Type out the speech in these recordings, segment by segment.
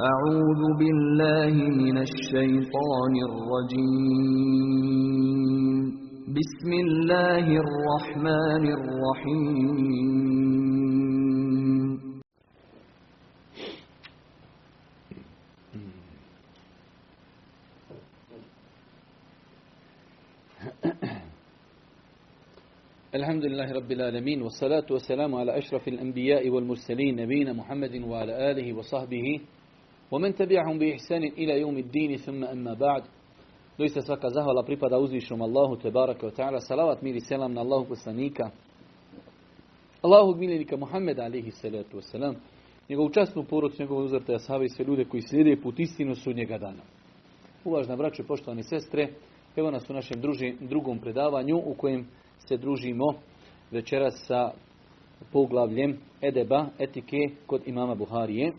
أعوذ بالله من الشيطان الرجيم. بسم الله الرحمن الرحيم. الحمد لله رب العالمين والصلاة والسلام على أشرف الأنبياء والمرسلين نبينا محمد وعلى آله وصحبه ومن تبعهم بإحسان إلى يوم الدين ثم أما بعد ba'd. Doista svaka zahvala pripada uzvišnom Allahu te baraka ta'ala. Salavat miri selam na Allahu poslanika. Allahu miljenika Muhammeda alihi salatu wasalam. Njegovu časnu porodcu, njegove uzrte ashave i sve ljude koji slijede put istinu su njega dana. Uvažna braće, poštovani sestre, evo nas u našem druži, drugom predavanju u kojem se družimo večeras sa poglavljem Edeba, etike kod imama Buharije.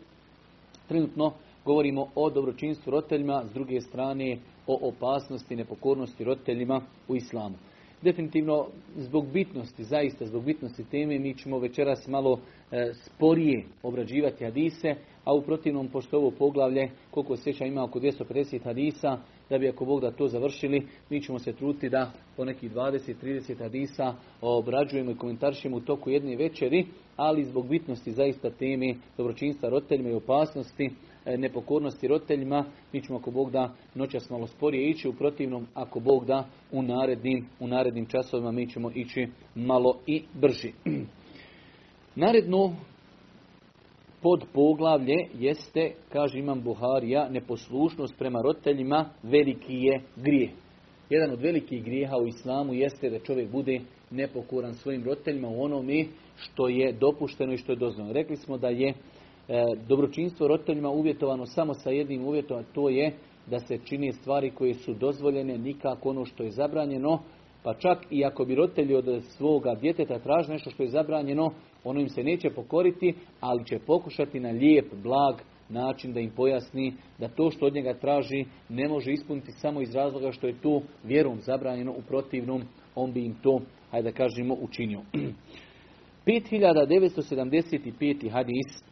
Trenutno govorimo o dobročinstvu roditeljima, s druge strane o opasnosti, nepokornosti roditeljima u islamu. Definitivno, zbog bitnosti, zaista zbog bitnosti teme, mi ćemo večeras malo e, sporije obrađivati hadise, a u protivnom, pošto ovo poglavlje, koliko sjeća ima oko 250 hadisa, da bi ako Bog da to završili, mi ćemo se truditi da po nekih 20-30 hadisa obrađujemo i komentaršimo u toku jedne večeri, ali zbog bitnosti zaista teme dobročinstva roditeljima i opasnosti, nepokornosti roditeljima, mi ćemo ako Bog da noćas malo sporije ići, u protivnom ako Bog da u narednim, u narednim časovima mi ćemo ići malo i brži. Naredno pod poglavlje jeste, kaže imam Buharija, neposlušnost prema roditeljima veliki je grije. Jedan od velikih grijeha u islamu jeste da čovjek bude nepokoran svojim roditeljima u onome što je dopušteno i što je dozvoljeno. Rekli smo da je e, dobročinstvo roditeljima uvjetovano samo sa jednim uvjetom, a to je da se čini stvari koje su dozvoljene, nikako ono što je zabranjeno, pa čak i ako bi roditelji od svoga djeteta tražili nešto što je zabranjeno, ono im se neće pokoriti, ali će pokušati na lijep, blag način da im pojasni da to što od njega traži ne može ispuniti samo iz razloga što je to vjerom zabranjeno, u protivnom on bi im to, hajde da kažemo, učinio. 5975. hadis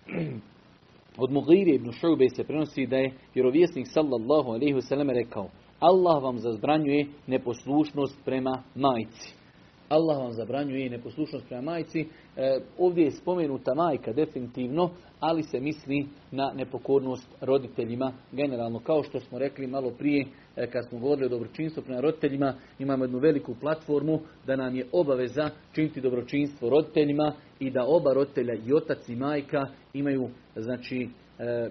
od Mughire ibn Šube se prenosi da je vjerovjesnik sallallahu alaihi wasallam rekao Allah vam zabranjuje neposlušnost prema majci. Allah vam zabranjuje neposlušnost prema majci. E, ovdje je spomenuta majka definitivno, ali se misli na nepokornost roditeljima generalno. Kao što smo rekli malo prije e, kad smo govorili o dobročinstvu prema roditeljima, imamo jednu veliku platformu da nam je obaveza činiti dobročinstvo roditeljima i da oba roditelja i otac i majka imaju znači e,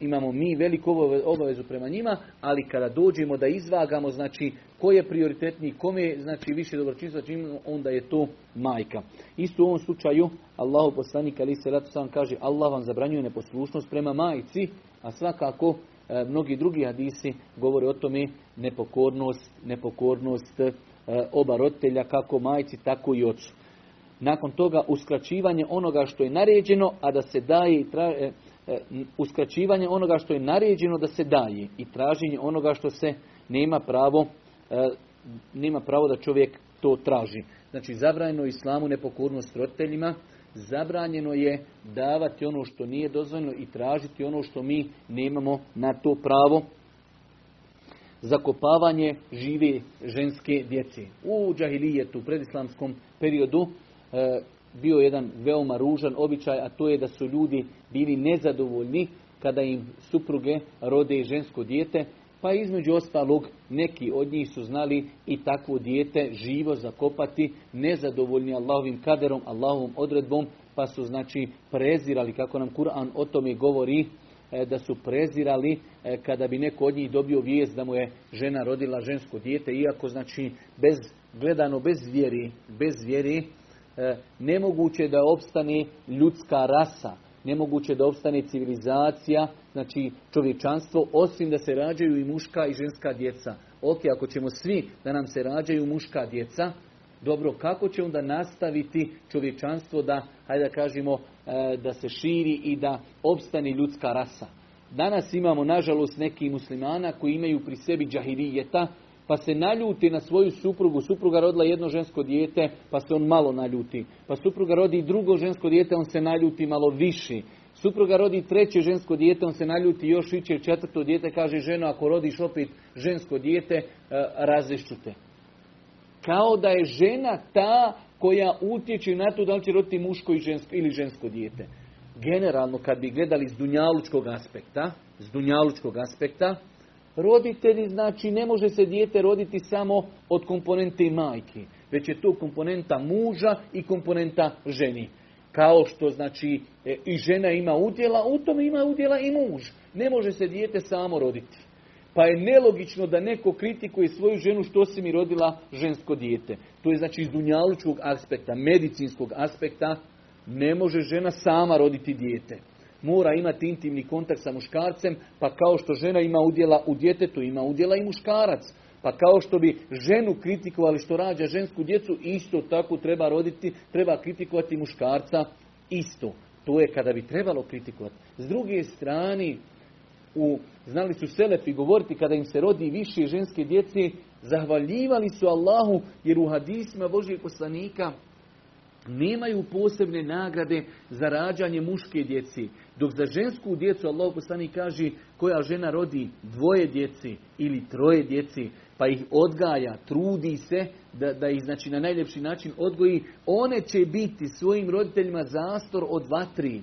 imamo mi veliku obavezu prema njima, ali kada dođemo da izvagamo, znači, ko je prioritetniji, kome je znači, više dobročinstva činimo, onda je to majka. Isto u ovom slučaju, Allahu poslanik ali se ratu sam kaže, Allah vam zabranjuje neposlušnost prema majci, a svakako e, mnogi drugi hadisi govore o tome nepokornost, nepokornost e, oba roditelja, kako majci, tako i ocu. Nakon toga uskraćivanje onoga što je naređeno, a da se daje i traže, uskraćivanje onoga što je naređeno da se daje i traženje onoga što se nema pravo, nema pravo da čovjek to traži. Znači zabranjeno islamu nepokornost roditeljima, zabranjeno je davati ono što nije dozvoljeno i tražiti ono što mi nemamo na to pravo. Zakopavanje žive ženske djece. U džahilijetu, u predislamskom periodu, bio jedan veoma ružan običaj, a to je da su ljudi bili nezadovoljni kada im supruge rode žensko dijete, pa između ostalog neki od njih su znali i takvo dijete živo zakopati, nezadovoljni Allahovim kaderom, Allahovom odredbom, pa su znači prezirali, kako nam Kur'an o tome govori, da su prezirali kada bi neko od njih dobio vijest da mu je žena rodila žensko dijete, iako znači bez, gledano bez vjeri, bez vjeri, nemoguće da opstane ljudska rasa, nemoguće da opstane civilizacija, znači čovječanstvo, osim da se rađaju i muška i ženska djeca. Ok, ako ćemo svi da nam se rađaju muška djeca, dobro, kako će onda nastaviti čovječanstvo da, hajde da kažemo, da se širi i da opstane ljudska rasa? Danas imamo, nažalost, neki muslimana koji imaju pri sebi džahirijeta, pa se naljuti na svoju suprugu. Supruga rodila jedno žensko dijete, pa se on malo naljuti. Pa supruga rodi drugo žensko dijete, on se naljuti malo više. Supruga rodi treće žensko dijete, on se naljuti još više četvrto dijete, kaže ženo ako rodiš opet žensko dijete, e, razlišću te. Kao da je žena ta koja utječe na to da li će roditi muško i žensko, ili žensko dijete. Generalno, kad bi gledali s dunjalučkog aspekta, s dunjalučkog aspekta, roditelji, znači, ne može se dijete roditi samo od komponente majke, već je to komponenta muža i komponenta ženi. Kao što, znači, e, i žena ima udjela, u tome ima udjela i muž. Ne može se dijete samo roditi. Pa je nelogično da neko kritikuje svoju ženu što si mi rodila žensko dijete. To je znači iz dunjalučkog aspekta, medicinskog aspekta, ne može žena sama roditi dijete. Mora imati intimni kontakt sa muškarcem, pa kao što žena ima udjela u djetetu, ima udjela i muškarac. Pa kao što bi ženu kritikovali što rađa žensku djecu, isto tako treba roditi, treba kritikovati muškarca, isto. To je kada bi trebalo kritikovati. S druge strane, u, znali su Selefi govoriti kada im se rodi više ženske djece, zahvaljivali su Allahu jer u hadisma Božijeg poslanika nemaju posebne nagrade za rađanje muške djeci. Dok za žensku djecu Allah poslanik kaže koja žena rodi dvoje djeci ili troje djeci, pa ih odgaja, trudi se da, da ih znači, na najljepši način odgoji, one će biti svojim roditeljima zastor od vatri.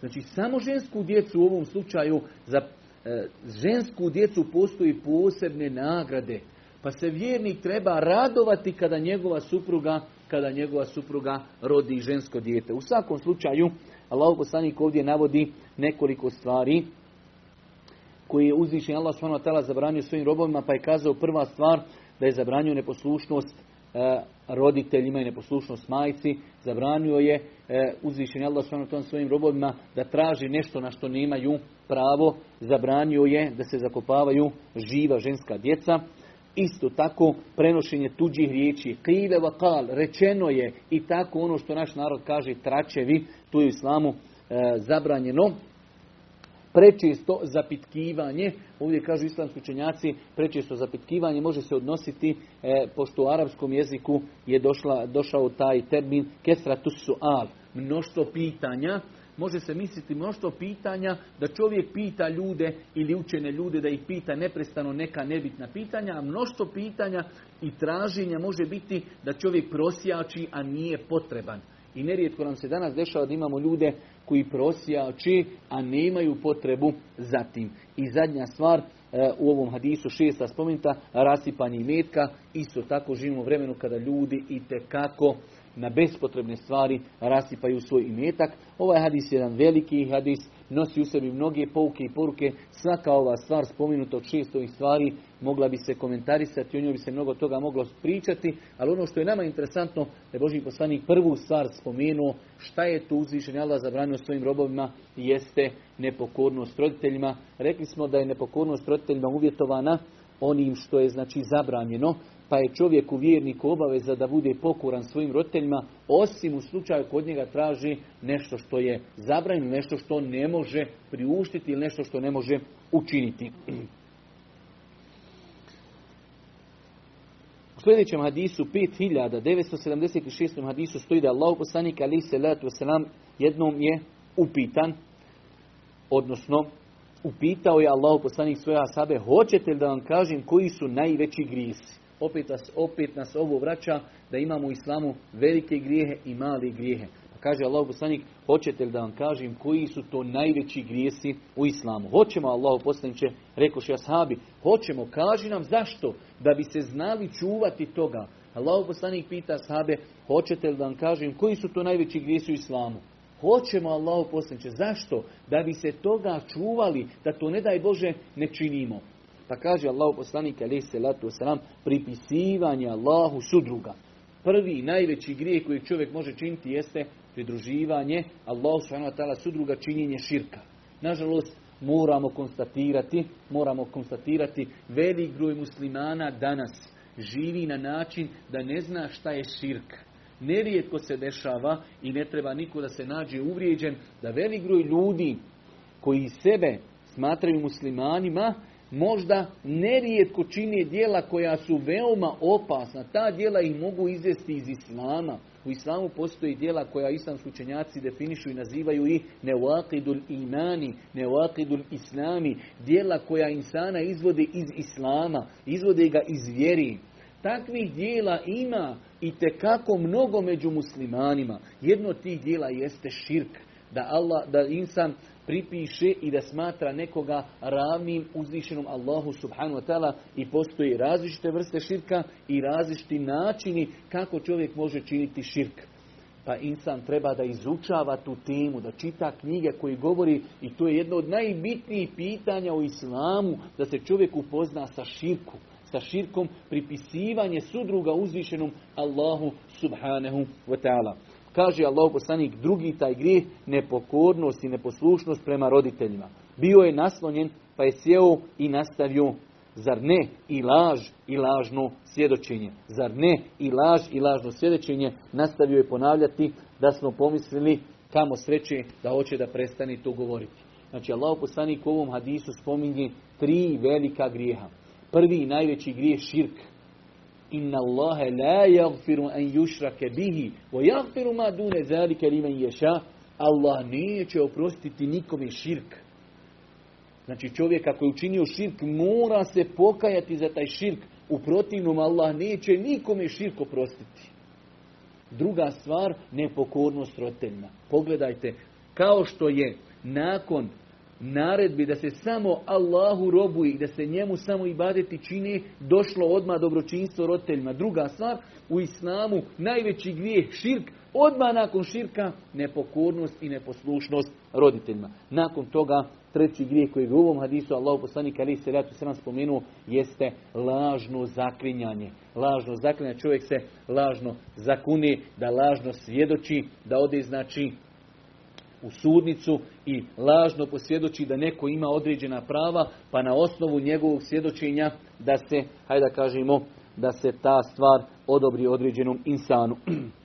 Znači samo žensku djecu u ovom slučaju za E, žensku djecu postoji posebne nagrade. Pa se vjernik treba radovati kada njegova supruga, kada njegova supruga rodi žensko dijete. U svakom slučaju, Allah poslanik ovdje navodi nekoliko stvari koje je uzvišen Allah s.w.t. zabranio svojim robovima, pa je kazao prva stvar da je zabranio neposlušnost e, roditeljima i neposlušnost majci. Zabranio je e, uzvišen Allah s.w.t. svojim robovima da traži nešto na što nemaju pravo, zabranio je da se zakopavaju živa ženska djeca. Isto tako prenošenje tuđih riječi, krive vakal, rečeno je. I tako ono što naš narod kaže tračevi, tu je u islamu e, zabranjeno. Prečisto zapitkivanje, ovdje kažu islamski učenjaci, prečisto zapitkivanje može se odnositi, e, pošto u arapskom jeziku je došla, došao taj termin kesratus su'al, mnoštvo pitanja, može se misliti mnoštvo pitanja da čovjek pita ljude ili učene ljude da ih pita neprestano neka nebitna pitanja, a mnoštvo pitanja i traženja može biti da čovjek prosjači, a nije potreban. I nerijetko nam se danas dešava da imamo ljude koji prosjači, a nemaju potrebu za tim. I zadnja stvar, e, u ovom hadisu šesta spomenuta, rasipanje metka, isto tako živimo u vremenu kada ljudi i kako na bespotrebne stvari rasipaju svoj imetak. Ovaj hadis je jedan veliki hadis, nosi u sebi mnoge pouke i poruke. Svaka ova stvar spomenuta od šest ovih stvari mogla bi se komentarisati, o njoj bi se mnogo toga moglo pričati, ali ono što je nama interesantno, da je Boži poslanik prvu stvar spomenuo, šta je tu uzvišen Allah zabranio svojim robovima, jeste nepokornost roditeljima. Rekli smo da je nepokornost roditeljima uvjetovana onim što je znači zabranjeno, pa je čovjeku vjerniku obaveza da bude pokoran svojim roditeljima, osim u slučaju kod njega traži nešto što je zabranjeno, nešto što ne može priuštiti ili nešto što ne može učiniti. U sljedećem hadisu 5976. hadisu stoji da Allah poslanik ali se selam jednom je upitan, odnosno upitao je Allah poslanik svoje asabe, hoćete li da vam kažem koji su najveći grijesi? Opet nas, opet nas ovo vraća da imamo u islamu velike grijehe i male grijehe. Pa kaže Allah poslanik, hoćete li da vam kažem koji su to najveći grijesi u islamu? Hoćemo Allah poslaniće, rekoše ashabi, hoćemo, kaži nam zašto? Da bi se znali čuvati toga. Allah poslanik pita ashabe, hoćete li da vam kažem koji su to najveći grijesi u islamu? Hoćemo Allah poslaniće. Zašto? Da bi se toga čuvali, da to ne daj Bože ne činimo. Pa kaže Allah poslanik alaih salatu wasalam, pripisivanje Allahu sudruga. Prvi najveći grijeh koji čovjek može činiti jeste pridruživanje Allahu subhanahu wa sudruga činjenje širka. Nažalost, moramo konstatirati, moramo konstatirati velik broj muslimana danas živi na način da ne zna šta je širk. Nerijetko se dešava i ne treba niko da se nađe uvrijeđen da velik broj ljudi koji sebe smatraju muslimanima možda nerijetko čine dijela koja su veoma opasna. Ta dijela ih mogu izvesti iz islama. U islamu postoji dijela koja islamski učenjaci definišu i nazivaju i nevaqidul imani, nevaqidul islami, dijela koja insana izvode iz islama, izvode ga iz vjeri. Takvih dijela ima i tekako mnogo među muslimanima. Jedno od tih dijela jeste širk. Da, Allah, da insan pripiše i da smatra nekoga ravnim uzvišenom Allahu subhanu wa ta'ala i postoji različite vrste širka i različiti načini kako čovjek može činiti širk. Pa insan treba da izučava tu temu, da čita knjige koji govori i to je jedno od najbitnijih pitanja u islamu, da se čovjek upozna sa širku sa širkom pripisivanje sudruga uzvišenom Allahu subhanahu wa ta'ala. Kaže Allah poslanik drugi taj grijeh nepokornost i neposlušnost prema roditeljima. Bio je naslonjen pa je sjeo i nastavio Zar ne i laž i lažno svjedočenje? Zar ne i laž i lažno svjedočenje? Nastavio je ponavljati da smo pomislili kamo sreće da hoće da prestani to govoriti. Znači Allah poslanik u ovom hadisu spominje tri velika grijeha. Prvi i najveći grijeh širk. Inna Allahe la yagfiru an yushrake bihi wa yagfiru ma dune zalika limen yasha. Allah neće oprostiti nikome širk. Znači čovjek ako je učinio širk mora se pokajati za taj širk. U protivnom Allah neće nikome širk oprostiti. Druga stvar, nepokornost roditeljima. Pogledajte, kao što je nakon naredbi da se samo Allahu robu i da se njemu samo ibadeti čini, došlo odmah dobročinstvo roditeljima. Druga stvar, u islamu najveći grijeh širk, odmah nakon širka nepokornost i neposlušnost roditeljima. Nakon toga treći grijeh koji je u ovom hadisu Allah poslanik ali se ratu sam spomenuo jeste lažno zaklinjanje. Lažno zaklinjanje, čovjek se lažno zakuni, da lažno svjedoči, da ode znači u sudnicu i lažno posvjedoči da neko ima određena prava, pa na osnovu njegovog svjedočenja da se, hajde da kažemo, da se ta stvar odobri određenom insanu.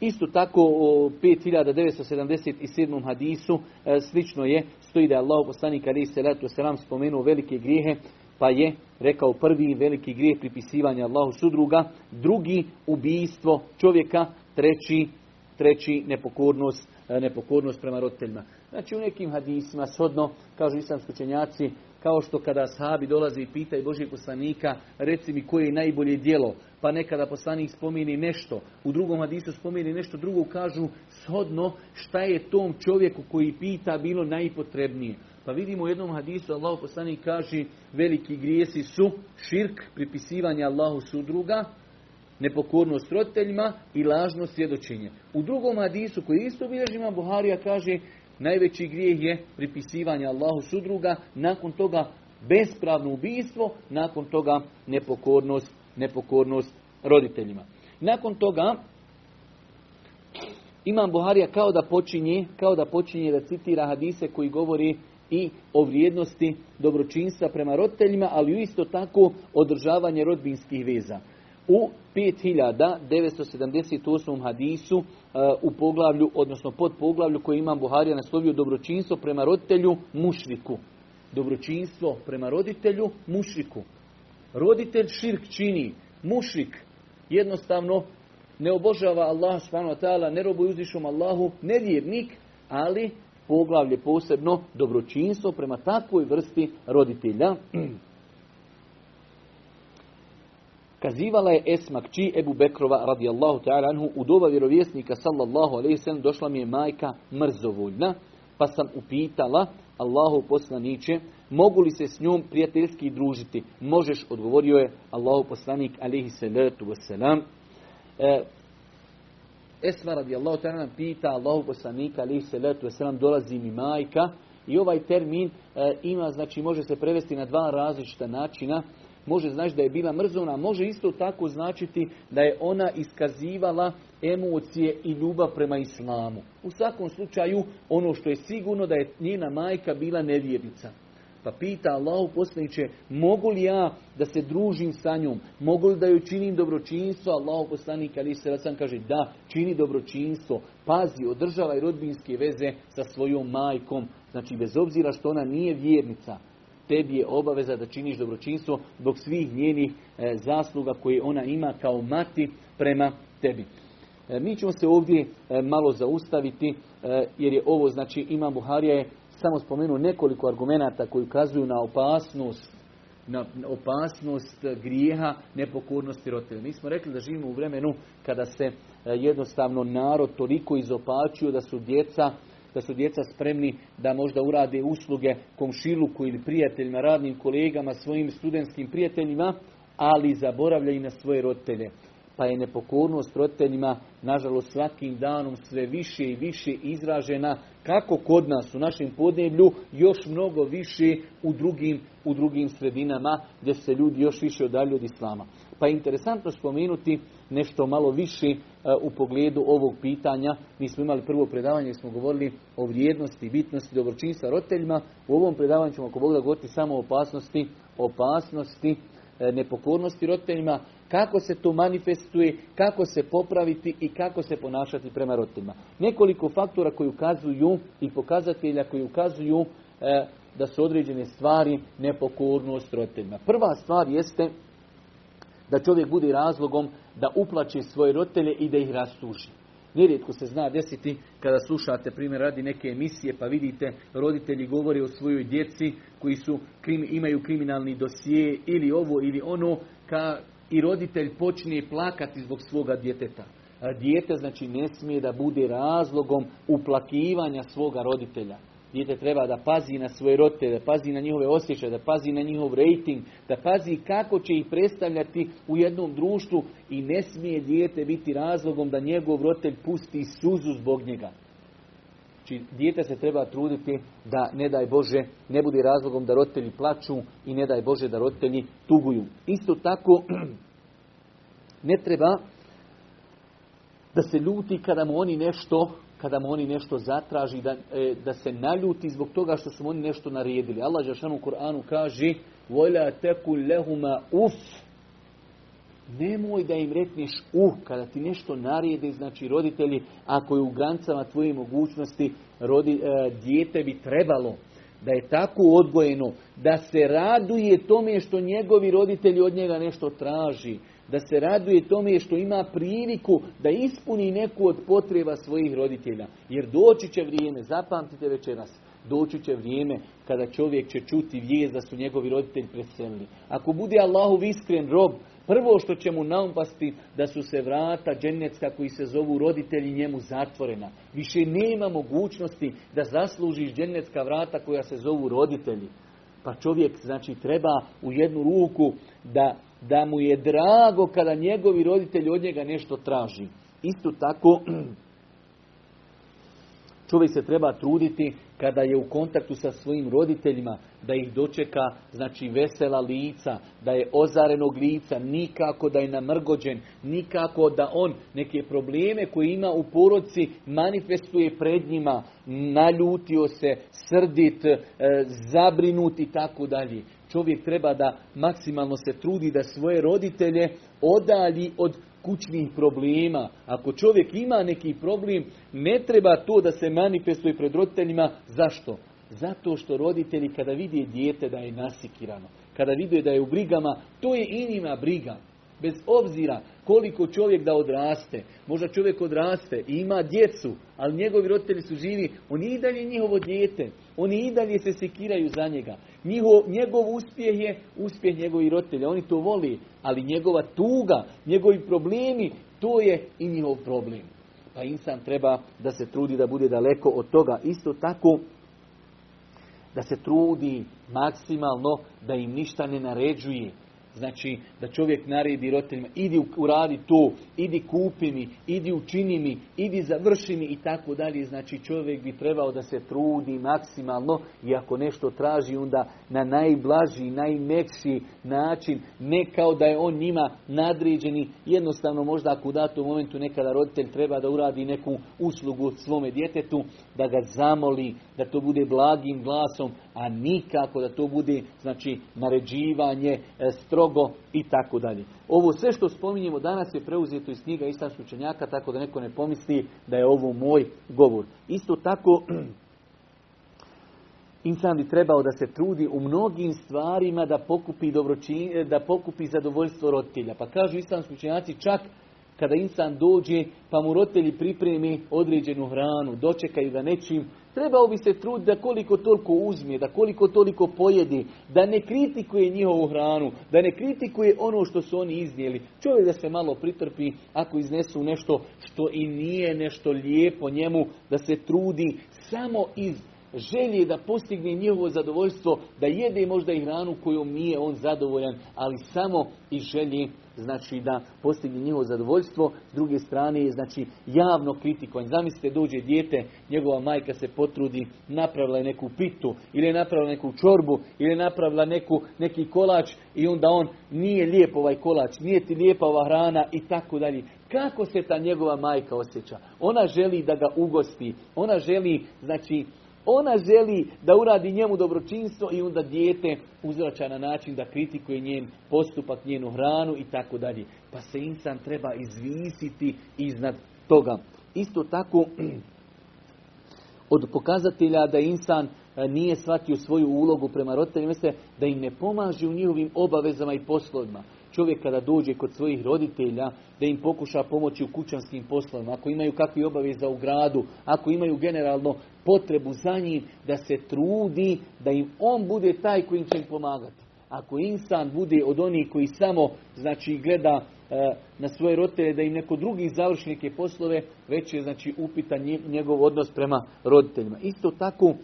Isto tako u 5977. hadisu e, slično je, stoji da je Allah poslanik ali se ratu selam spomenuo velike grijehe, pa je rekao prvi veliki grijeh pripisivanja Allahu sudruga, drugi ubijstvo čovjeka, treći treći nepokornost, e, nepokornost prema roditeljima. Znači u nekim hadisima shodno, kažu islamski učenjaci, kao što kada sahabi dolazi i pita i Božih poslanika, reci mi koje je najbolje djelo, pa nekada poslanik spomini nešto, u drugom hadisu spomini nešto drugo, kažu shodno šta je tom čovjeku koji pita bilo najpotrebnije. Pa vidimo u jednom hadisu Allah poslanik kaže veliki grijesi su širk, pripisivanje Allahu sudruga, nepokornost roditeljima i lažno svjedočenje. U drugom hadisu koji isto bilježi ima Buharija kaže najveći grijeh je pripisivanje Allahu sudruga, nakon toga bespravno ubijstvo, nakon toga nepokornost, nepokornost roditeljima. Nakon toga Imam Buharija kao da počinje, kao da počinje da citira hadise koji govori i o vrijednosti dobročinstva prema roditeljima, ali isto tako održavanje rodbinskih veza u 5978. hadisu uh, u poglavlju, odnosno pod poglavlju koji imam Buharija naslovio dobročinstvo prema roditelju mušriku. Dobročinstvo prema roditelju mušriku. Roditelj širk čini, mušrik jednostavno ne obožava Allah subhanahu ne robuje uzvišom Allahu, nevjernik, ali poglavlje posebno dobročinstvo prema takvoj vrsti roditelja. Kazivala je Esma kći Ebu Bekrova radijallahu ta'ala anhu u doba vjerovjesnika sallallahu alaihi sallam došla mi je majka mrzovoljna pa sam upitala Allahu poslaniće mogu li se s njom prijateljski družiti? Možeš, odgovorio je Allahu poslanik alaihi salatu wasalam. E, Esma radijallahu ta'ala pita Allahu poslanika alaihi salatu wasalam dolazi mi majka i ovaj termin e, ima, znači može se prevesti na dva različita načina može znači da je bila mrzona, može isto tako značiti da je ona iskazivala emocije i ljubav prema islamu. U svakom slučaju, ono što je sigurno da je njena majka bila nevjernica. Pa pita Allahu poslaniće, mogu li ja da se družim sa njom? Mogu li da joj činim dobročinstvo? Allahu poslanik ali se sam kaže da, čini dobročinstvo. Pazi, održavaj rodbinske veze sa svojom majkom. Znači, bez obzira što ona nije vjernica tebi je obaveza da činiš dobročinstvo zbog svih njenih e, zasluga koje ona ima kao mati prema tebi. E, mi ćemo se ovdje e, malo zaustaviti jer je ovo, znači Imam Buharija je samo spomenuo nekoliko argumenata koji ukazuju na opasnost na opasnost grijeha, nepokornosti roditelja. Mi smo rekli da živimo u vremenu kada se jednostavno narod toliko izopačio da su djeca da su djeca spremni da možda urade usluge komšiluku ili prijateljima, radnim kolegama, svojim studentskim prijateljima, ali zaboravljaju na svoje roditelje. Pa je nepokornost roditeljima, nažalost, svakim danom sve više i više izražena, kako kod nas u našem podneblju, još mnogo više u drugim, u drugim sredinama, gdje se ljudi još više odalju od Islama. Pa je interesantno spomenuti nešto malo više e, u pogledu ovog pitanja. Mi smo imali prvo predavanje gdje smo govorili o vrijednosti, bitnosti dobročinstva roditeljima. U ovom predavanju ćemo ako Bog da govoriti samo o opasnosti, opasnosti, e, nepokornosti roditeljima, kako se to manifestuje, kako se popraviti i kako se ponašati prema roditeljima. Nekoliko faktora koji ukazuju i pokazatelja koji ukazuju e, da su određene stvari nepokornost roditeljima. Prva stvar jeste da čovjek bude razlogom da uplaći svoje roditelje i da ih rastuži. Nerijetko se zna desiti kada slušate primjer radi neke emisije pa vidite roditelji govore o svojoj djeci koji su imaju kriminalni dosije ili ovo ili ono ka, i roditelj počne plakati zbog svoga djeteta. Dijete znači ne smije da bude razlogom uplakivanja svoga roditelja. Dijete treba da pazi na svoje roditelje, da pazi na njihove osjećaje, da pazi na njihov rating, da pazi kako će ih predstavljati u jednom društvu i ne smije dijete biti razlogom da njegov roditelj pusti suzu zbog njega. Znači, dijete se treba truditi da, ne daj Bože, ne bude razlogom da roditelji plaću i ne daj Bože da roditelji tuguju. Isto tako, ne treba da se ljuti kada mu oni nešto kada mu oni nešto zatraži, da, e, da se naljuti zbog toga što su oni nešto naredili. Allah Žešanu u Kur'anu kaže وَلَا teku lehuma uf Nemoj da im rekneš uh, kada ti nešto narede, znači roditelji, ako je u granicama tvoje mogućnosti, rodi, e, dijete bi trebalo da je tako odgojeno, da se raduje tome što njegovi roditelji od njega nešto traži, da se raduje tome što ima priliku da ispuni neku od potreba svojih roditelja. Jer doći će vrijeme, zapamtite večeras, doći će vrijeme kada čovjek će čuti vijest da su njegovi roditelji preselili. Ako bude Allahu iskren rob, prvo što će mu naumpasti da su se vrata dženecka koji se zovu roditelji njemu zatvorena. Više nema mogućnosti da zaslužiš dženecka vrata koja se zovu roditelji. Pa čovjek znači treba u jednu ruku da da mu je drago kada njegovi roditelji od njega nešto traži. Isto tako, čovjek se treba truditi kada je u kontaktu sa svojim roditeljima, da ih dočeka, znači vesela lica, da je ozarenog lica, nikako da je namrgođen, nikako da on neke probleme koje ima u porodci manifestuje pred njima, naljutio se, srdit, e, zabrinut i tako dalje čovjek treba da maksimalno se trudi da svoje roditelje odalji od kućnih problema. Ako čovjek ima neki problem, ne treba to da se manifestuje pred roditeljima. Zašto? Zato što roditelji kada vidi dijete da je nasikirano, kada vide da je u brigama, to je i njima briga. Bez obzira koliko čovjek da odraste, možda čovjek odraste i ima djecu, ali njegovi roditelji su živi, on i dalje njihovo dijete, oni i dalje se sekiraju za njega. Njihov, njegov uspjeh je uspjeh njegovih roditelja, oni to voli, ali njegova tuga, njegovi problemi, to je i njihov problem. Pa insan treba da se trudi da bude daleko od toga. Isto tako da se trudi maksimalno da im ništa ne naređuje Znači da čovjek naredi roditeljima, idi uradi to, idi kupi mi, idi učini mi, idi završi mi i tako dalje. Znači čovjek bi trebao da se trudi maksimalno i ako nešto traži onda na najblaži, najmekši način, ne kao da je on njima nadređeni, jednostavno možda ako u datom momentu nekada roditelj treba da uradi neku uslugu svome djetetu, da ga zamoli, da to bude blagim glasom, a nikako da to bude znači naređivanje, e, strogo i tako dalje. Ovo sve što spominjemo danas je preuzeto iz knjiga islamskih učenjaka, tako da neko ne pomisli da je ovo moj govor. Isto tako, Insan bi trebao da se trudi u mnogim stvarima da pokupi, dobročin, da pokupi zadovoljstvo roditelja. Pa kažu islamski učenjaci čak kada insan dođe pa mu roditelji pripremi određenu hranu, dočekaju ga nečim, trebao bi se truditi da koliko toliko uzme, da koliko toliko pojedi, da ne kritikuje njihovu hranu, da ne kritikuje ono što su oni iznijeli. Čovjek da se malo pritrpi ako iznesu nešto što i nije nešto lijepo njemu, da se trudi samo iz želje da postigne njihovo zadovoljstvo, da jede možda i hranu kojom nije on zadovoljan, ali samo i želje znači da postigne njihovo zadovoljstvo, s druge strane je znači javno kritikovanje. Zamislite dođe dijete, njegova majka se potrudi, napravila je neku pitu, ili je napravila neku čorbu, ili je napravila neku, neki kolač i onda on nije lijep ovaj kolač, nije ti lijepa ova hrana i tako dalje. Kako se ta njegova majka osjeća? Ona želi da ga ugosti, ona želi, znači, ona želi da uradi njemu dobročinstvo i onda dijete uzvraća na način da kritikuje njen postupak, njenu hranu i tako dalje. Pa se insan treba izvisiti iznad toga. Isto tako od pokazatelja da insan e, nije shvatio svoju ulogu prema roditeljima, da im ne pomaže u njihovim obavezama i poslovima čovjek kada dođe kod svojih roditelja da im pokuša pomoći u kućanskim poslovima, ako imaju kakvi obaveza u gradu, ako imaju generalno potrebu za njim, da se trudi da im on bude taj koji će im pomagati. Ako insan bude od onih koji samo znači gleda e, na svoje roditelje da im neko drugi završi neke poslove, već je znači upitan njegov odnos prema roditeljima. Isto tako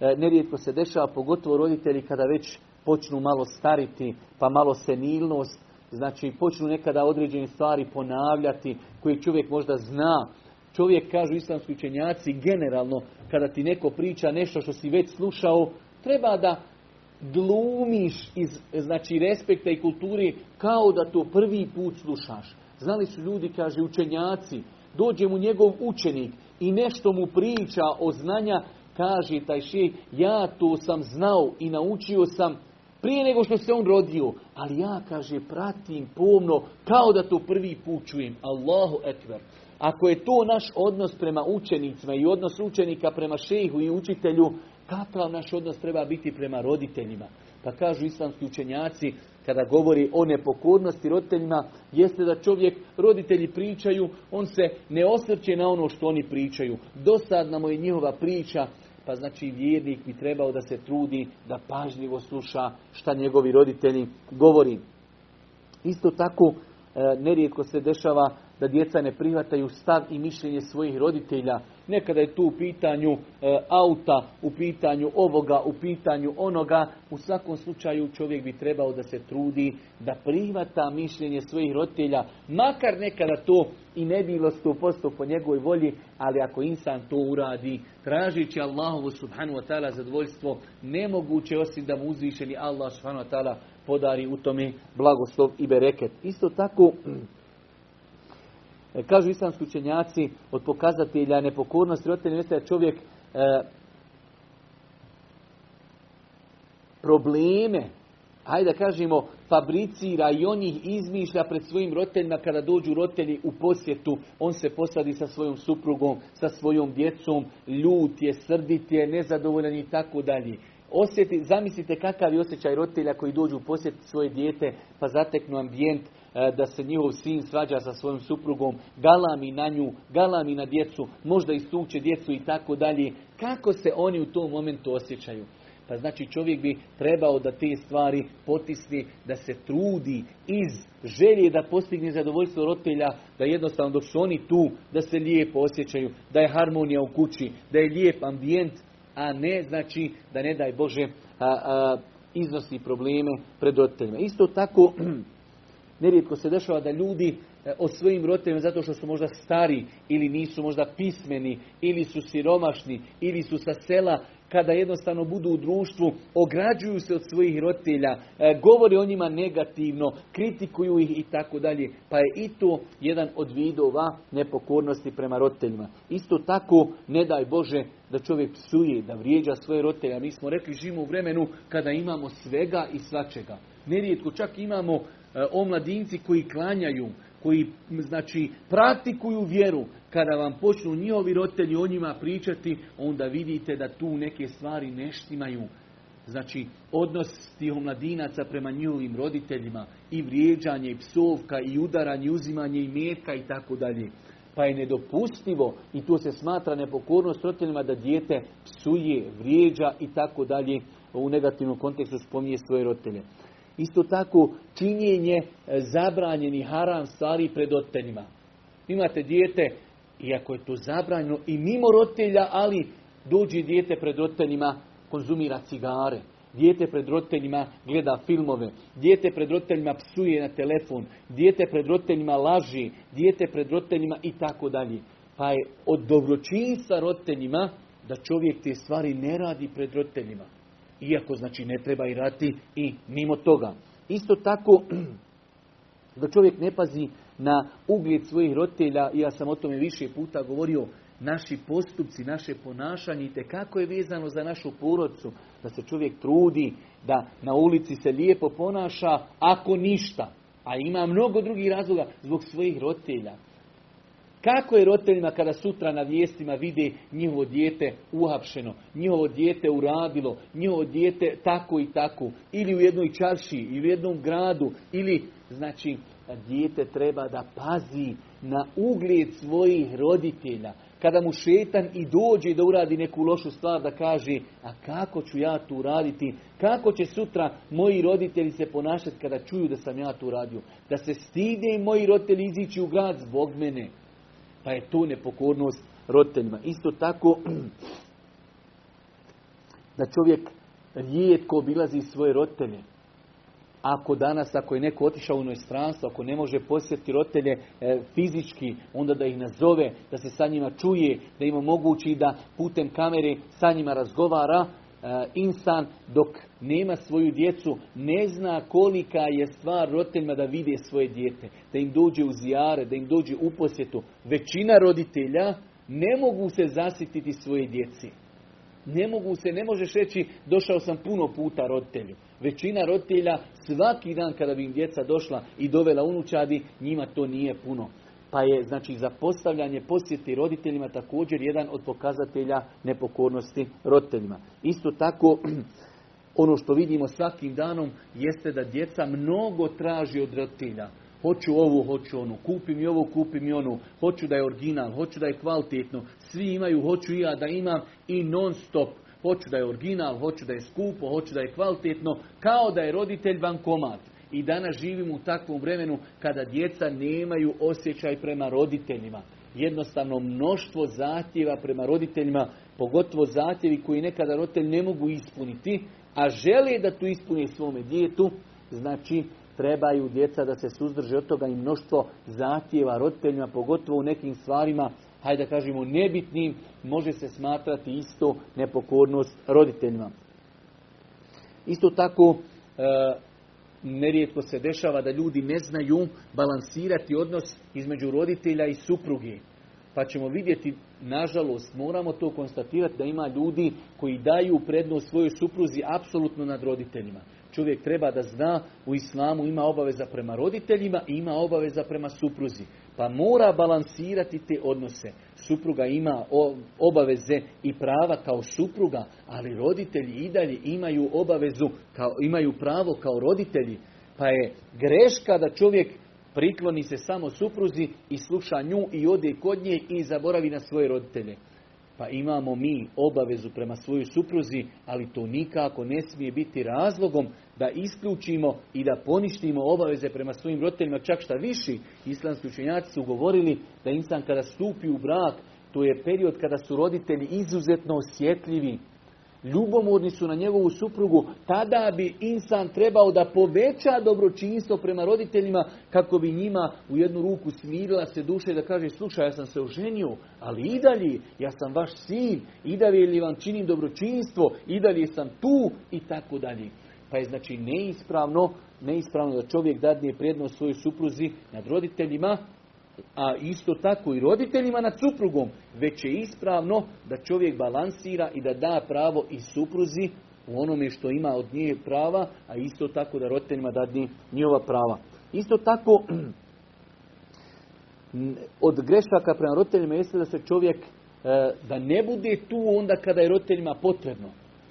e, nerijetko se dešava, pogotovo roditelji kada već počnu malo stariti, pa malo senilnost, Znači, počnu nekada određene stvari ponavljati koje čovjek možda zna. Čovjek, kažu islamski učenjaci, generalno, kada ti neko priča nešto što si već slušao, treba da glumiš iz znači, respekta i kulturi kao da to prvi put slušaš. Znali su ljudi, kaže učenjaci, dođe mu njegov učenik i nešto mu priča o znanja, kaže taj šej, ja to sam znao i naučio sam prije nego što se on rodio. Ali ja, kaže, pratim pomno kao da to prvi put čujem. Allahu ekber. Ako je to naš odnos prema učenicima i odnos učenika prema šehu i učitelju, kakav naš odnos treba biti prema roditeljima? Pa kažu islamski učenjaci, kada govori o nepokornosti roditeljima, jeste da čovjek, roditelji pričaju, on se ne osvrće na ono što oni pričaju. Dosadna mu je njihova priča, pa znači vjernik bi trebao da se trudi, da pažljivo sluša šta njegovi roditelji govori. Isto tako, e, nerijetko se dešava da djeca ne prihvataju stav i mišljenje svojih roditelja. Nekada je tu u pitanju e, auta, u pitanju ovoga, u pitanju onoga. U svakom slučaju čovjek bi trebao da se trudi da prihvata mišljenje svojih roditelja. Makar nekada to i ne bilo 100% po njegovoj volji, ali ako insan to uradi, tražići Allahovu subhanu wa ta'ala zadovoljstvo, nemoguće osim da mu uzvišeni Allah subhanu wa ta'ala podari u tome blagoslov i bereket. Isto tako, kažu islamski učenjaci od pokazatelja nepokornosti roditelja jeste da čovjek e, probleme, hajde da kažemo, fabricira i on ih izmišlja pred svojim roditeljima kada dođu roditelji u posjetu. On se posadi sa svojom suprugom, sa svojom djecom, ljut je, srdit je, nezadovoljan i tako dalje. Osjeti, zamislite kakav je osjećaj roditelja koji dođu u posjet svoje dijete pa zateknu ambijent da se njihov sin svađa sa svojom suprugom, galami na nju, galami na djecu, možda istuče djecu i tako dalje. Kako se oni u tom momentu osjećaju? Pa znači čovjek bi trebao da te stvari potisni, da se trudi iz želje da postigne zadovoljstvo roditelja, da jednostavno dok su oni tu, da se lijepo osjećaju, da je harmonija u kući, da je lijep ambijent, a ne znači da ne daj Bože iznosi probleme pred roditeljima. Isto tako Nerijetko se dešava da ljudi e, o svojim roditeljima zato što su možda stari ili nisu možda pismeni ili su siromašni ili su sa sela kada jednostavno budu u društvu, ograđuju se od svojih roditelja, e, govore o njima negativno, kritikuju ih i tako dalje. Pa je i to jedan od vidova nepokornosti prema roditeljima. Isto tako, ne daj Bože da čovjek psuje, da vrijeđa svoje roditelja. Mi smo rekli, živimo u vremenu kada imamo svega i svačega. Nerijetko čak imamo E, omladinci koji klanjaju, koji znači praktikuju vjeru, kada vam počnu njihovi roditelji o njima pričati, onda vidite da tu neke stvari ne štimaju. Znači, odnos tih omladinaca prema njihovim roditeljima i vrijeđanje, i psovka, i udaranje, i uzimanje i metka i tako dalje. Pa je nedopustivo i tu se smatra nepokornost roditeljima da dijete psuje, vrijeđa i tako dalje u negativnom kontekstu spominje svoje roditelje. Isto tako činjenje e, zabranjeni haram stvari pred roditeljima. Imate dijete, iako je to zabranjeno i mimo roditelja, ali dođe dijete pred roditeljima, konzumira cigare. Dijete pred roditeljima gleda filmove, dijete pred roditeljima psuje na telefon, dijete pred roditeljima laži, dijete pred roditeljima i tako dalje. Pa je od dobročinstva roditeljima da čovjek te stvari ne radi pred roditeljima. Iako znači ne treba i rati i mimo toga. Isto tako da čovjek ne pazi na ugled svojih roditelja, ja sam o tome više puta govorio, naši postupci, naše ponašanje i kako je vezano za našu porodcu, da se čovjek trudi, da na ulici se lijepo ponaša, ako ništa. A ima mnogo drugih razloga zbog svojih roditelja. Kako je roditeljima kada sutra na vijestima vide njihovo dijete uhapšeno, njihovo dijete uradilo, njihovo dijete tako i tako, ili u jednoj čarši, ili u jednom gradu, ili, znači, dijete treba da pazi na ugled svojih roditelja. Kada mu šetan i dođe da uradi neku lošu stvar, da kaže, a kako ću ja tu uraditi? Kako će sutra moji roditelji se ponašati kada čuju da sam ja tu uradio? Da se stide i moji roditelji izići u grad zbog mene. Pa je to nepokornost roditeljima. Isto tako da čovjek rijetko obilazi svoje roditelje. Ako danas, ako je neko otišao u inostranstvo, ako ne može posjetiti roditelje e, fizički, onda da ih nazove, da se sa njima čuje, da im omogući da putem kamere sa njima razgovara, insan dok nema svoju djecu ne zna kolika je stvar roditeljima da vide svoje dijete, da im dođe u zijare, da im dođe u posjetu. Većina roditelja ne mogu se zasititi svoje djeci. Ne mogu se, ne možeš reći došao sam puno puta roditelju. Većina roditelja svaki dan kada bi im djeca došla i dovela unučadi, njima to nije puno. Pa je znači za postavljanje posjeti roditeljima također jedan od pokazatelja nepokornosti roditeljima. Isto tako ono što vidimo svakim danom jeste da djeca mnogo traži od roditelja. Hoću ovu, hoću onu, kupi mi ovo, kupi mi onu, hoću da je original, hoću da je kvalitetno, svi imaju, hoću i ja da imam i non stop. Hoću da je original, hoću da je skupo, hoću da je kvalitetno, kao da je roditelj bankomat. I danas živimo u takvom vremenu kada djeca nemaju osjećaj prema roditeljima. Jednostavno mnoštvo zahtjeva prema roditeljima, pogotovo zahtjevi koji nekada roditelj ne mogu ispuniti, a žele da tu ispuni svome djetu, znači trebaju djeca da se suzdrže od toga i mnoštvo zahtjeva roditeljima, pogotovo u nekim stvarima, hajde da kažemo nebitnim, može se smatrati isto nepokornost roditeljima. Isto tako, e, nerijetko se dešava da ljudi ne znaju balansirati odnos između roditelja i supruge. Pa ćemo vidjeti, nažalost, moramo to konstatirati da ima ljudi koji daju prednost svojoj supruzi apsolutno nad roditeljima. Čovjek treba da zna u islamu ima obaveza prema roditeljima i ima obaveza prema supruzi. Pa mora balansirati te odnose. Supruga ima obaveze i prava kao supruga, ali roditelji i dalje imaju obavezu, kao, imaju pravo kao roditelji. Pa je greška da čovjek prikloni se samo supruzi i sluša nju i ode kod nje i zaboravi na svoje roditelje. Pa imamo mi obavezu prema svojoj supruzi, ali to nikako ne smije biti razlogom da isključimo i da poništimo obaveze prema svojim roditeljima. Čak šta viši, islamski učenjaci su govorili da insan kada stupi u brak, to je period kada su roditelji izuzetno osjetljivi ljubomorni su na njegovu suprugu, tada bi insan trebao da poveća dobročinstvo prema roditeljima kako bi njima u jednu ruku smirila se duša i da kaže slušaj ja sam se oženio, ali i dalje ja sam vaš sin, i dalje li vam činim dobročinstvo, i dalje sam tu i tako dalje. Pa je znači neispravno, neispravno da čovjek dadne prednost svojoj supruzi nad roditeljima, a isto tako i roditeljima nad suprugom, već je ispravno da čovjek balansira i da da pravo i supruzi u onome što ima od nje prava, a isto tako da roditeljima dadne njihova prava. Isto tako od grešaka prema roditeljima jeste da se čovjek, e, da ne bude tu onda kada je roditeljima potrebno.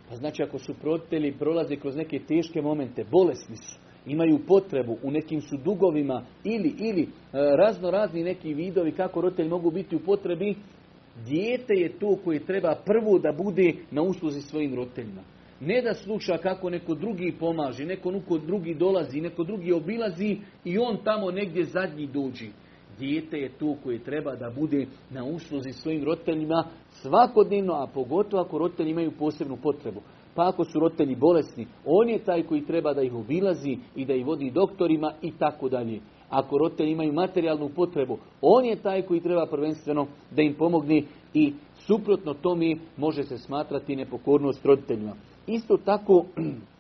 Pa znači ako su roditelji prolaze kroz neke teške momente, bolesni su, imaju potrebu, u nekim su dugovima ili, ili e, razno razni neki vidovi kako roditelji mogu biti u potrebi, dijete je to koje treba prvo da bude na usluzi svojim roditeljima. Ne da sluša kako neko drugi pomaže, neko, neko drugi dolazi, neko drugi obilazi i on tamo negdje zadnji dođi. Dijete je to koje treba da bude na usluzi svojim roditeljima svakodnevno, a pogotovo ako roditelji imaju posebnu potrebu. Pa ako su roditelji bolesni, on je taj koji treba da ih obilazi i da ih vodi doktorima i tako dalje. Ako roditelji imaju materijalnu potrebu, on je taj koji treba prvenstveno da im pomogne i suprotno tome može se smatrati nepokornost roditeljima. Isto tako,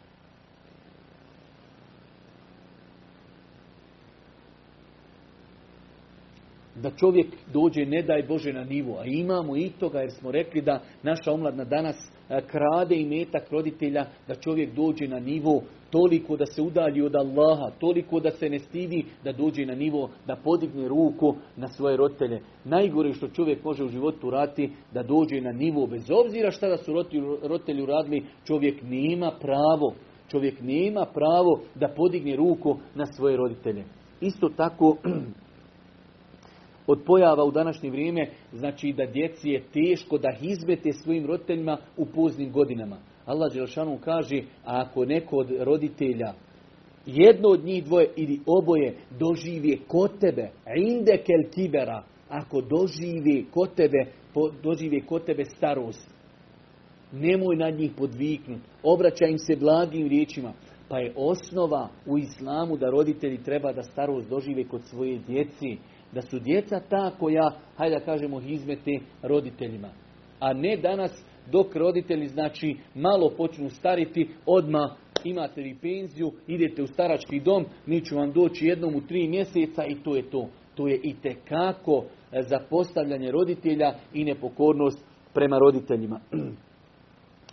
da čovjek dođe, ne daj Bože, na nivo. A imamo i toga jer smo rekli da naša omladna danas e, krade i metak roditelja, da čovjek dođe na nivo toliko da se udalji od Allaha, toliko da se ne stidi, da dođe na nivo, da podigne ruku na svoje roditelje. Najgore što čovjek može u životu rati, da dođe na nivo, bez obzira šta da su roditelji uradili, čovjek nema pravo, čovjek nema pravo da podigne ruku na svoje roditelje. Isto tako, od pojava u današnje vrijeme, znači da djeci je teško da izbete svojim roditeljima u poznim godinama. Allah Đelšanu kaže, a ako neko od roditelja, jedno od njih dvoje ili oboje dožive kod tebe, inde kel kibera, ako dožive kod tebe, dožive kod tebe starost, nemoj nad njih podviknut, obraćaj im se blagim riječima, pa je osnova u islamu da roditelji treba da starost dožive kod svoje djeci, da su djeca ta koja, hajde da kažemo, izmete roditeljima. A ne danas dok roditelji znači malo počnu stariti, odma imate vi penziju, idete u starački dom, mi ću vam doći jednom u tri mjeseca i to je to. To je i tekako zapostavljanje roditelja i nepokornost prema roditeljima.